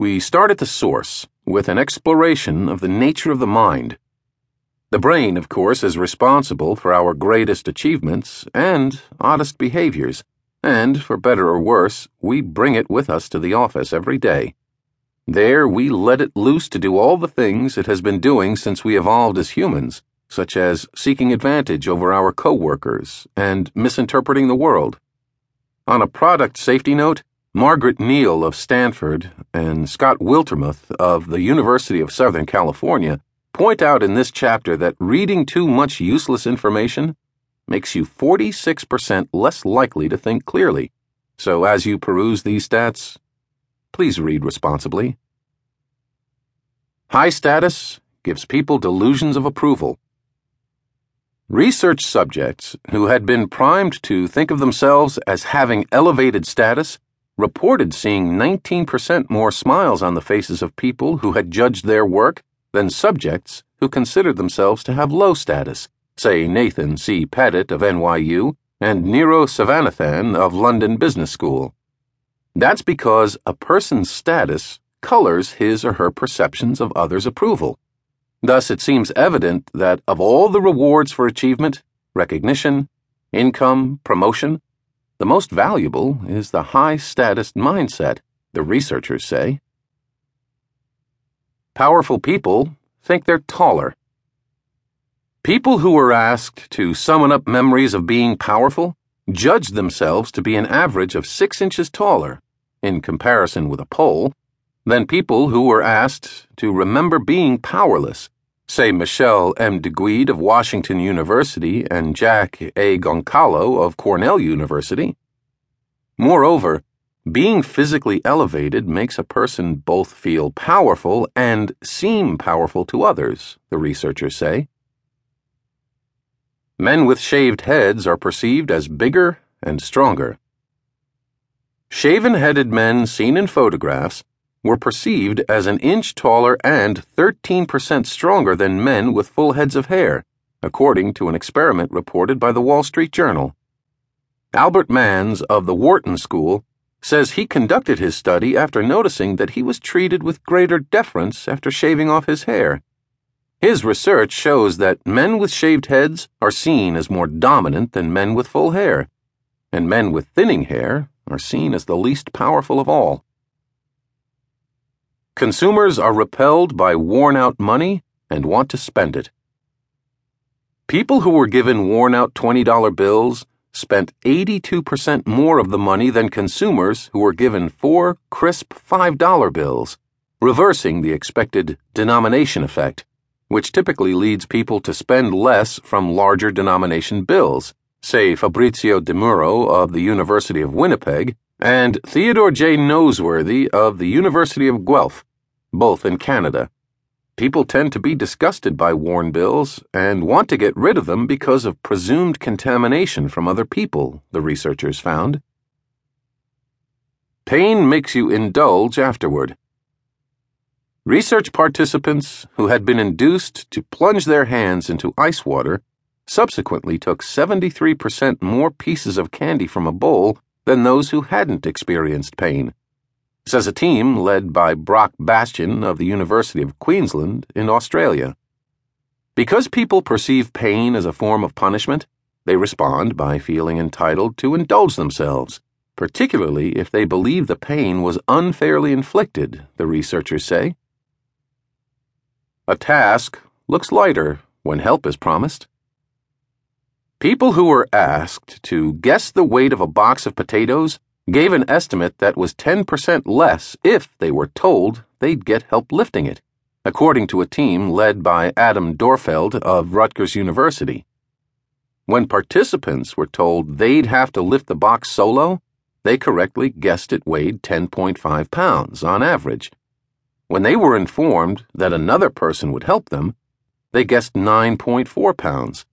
We start at the source with an exploration of the nature of the mind. The brain, of course, is responsible for our greatest achievements and oddest behaviors, and, for better or worse, we bring it with us to the office every day. There, we let it loose to do all the things it has been doing since we evolved as humans, such as seeking advantage over our coworkers and misinterpreting the world. On a product safety note, Margaret Neale of Stanford and Scott Wiltermuth of the University of Southern California point out in this chapter that reading too much useless information makes you 46% less likely to think clearly. So as you peruse these stats, please read responsibly. High status gives people delusions of approval. Research subjects who had been primed to think of themselves as having elevated status reported seeing 19% more smiles on the faces of people who had judged their work than subjects who considered themselves to have low status, say Nathan C. Pettit of NYU and Niro Sivanathan of London Business School. That's because a person's status colors his or her perceptions of others' approval. Thus, it seems evident that of all the rewards for achievement, recognition, income, promotion, the most valuable is the high status mindset, the researchers say. Powerful people think they're taller. People who were asked to summon up memories of being powerful judged themselves to be an average of six inches taller, in comparison with a pole, than people who were asked to remember being powerless say Michelle M. Duguid of Washington University and Jack A. Goncalo of Cornell University. Moreover, being physically elevated makes a person both feel powerful and seem powerful to others, the researchers say. Men with shaved heads are perceived as bigger and stronger. Shaven headed men seen in photographs were perceived as an inch taller and 13% stronger than men with full heads of hair, according to an experiment reported by the Wall Street Journal. Albert Mannes of the Wharton School says he conducted his study after noticing that he was treated with greater deference after shaving off his hair. His research shows that men with shaved heads are seen as more dominant than men with full hair, and men with thinning hair are seen as the least powerful of all. Consumers are repelled by worn out money and want to spend it. People who were given worn out $20 bills spent 82% more of the money than consumers who were given four crisp $5 bills, reversing the expected denomination effect, which typically leads people to spend less from larger denomination bills, say Fabrizio Di Muro of the University of Winnipeg and Theodore J. Noseworthy of the University of Guelph both in Canada. People tend to be disgusted by worn bills and want to get rid of them because of presumed contamination from other people, the researchers found. Pain makes you indulge afterward. Research participants who had been induced to plunge their hands into ice water subsequently took 73% more pieces of candy from a bowl than those who hadn't experienced pain says a team led by Brock Bastian of the University of Queensland in Australia. Because people perceive pain as a form of punishment, they respond by feeling entitled to indulge themselves, particularly if they believe the pain was unfairly inflicted, the researchers say. A task looks lighter when help is promised. People who were asked to guess the weight of a box of potatoes gave an estimate that was 10% less if they were told they'd get help lifting it, according to a team led by Adam Doerrfeld of Rutgers University. When participants were told they'd have to lift the box solo, they correctly guessed it weighed 10.5 pounds on average. When they were informed that another person would help them, they guessed 9.4 pounds.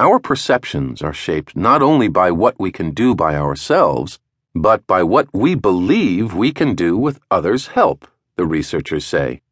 Our perceptions are shaped not only by what we can do by ourselves, but by what we believe we can do with others' help, the researchers say.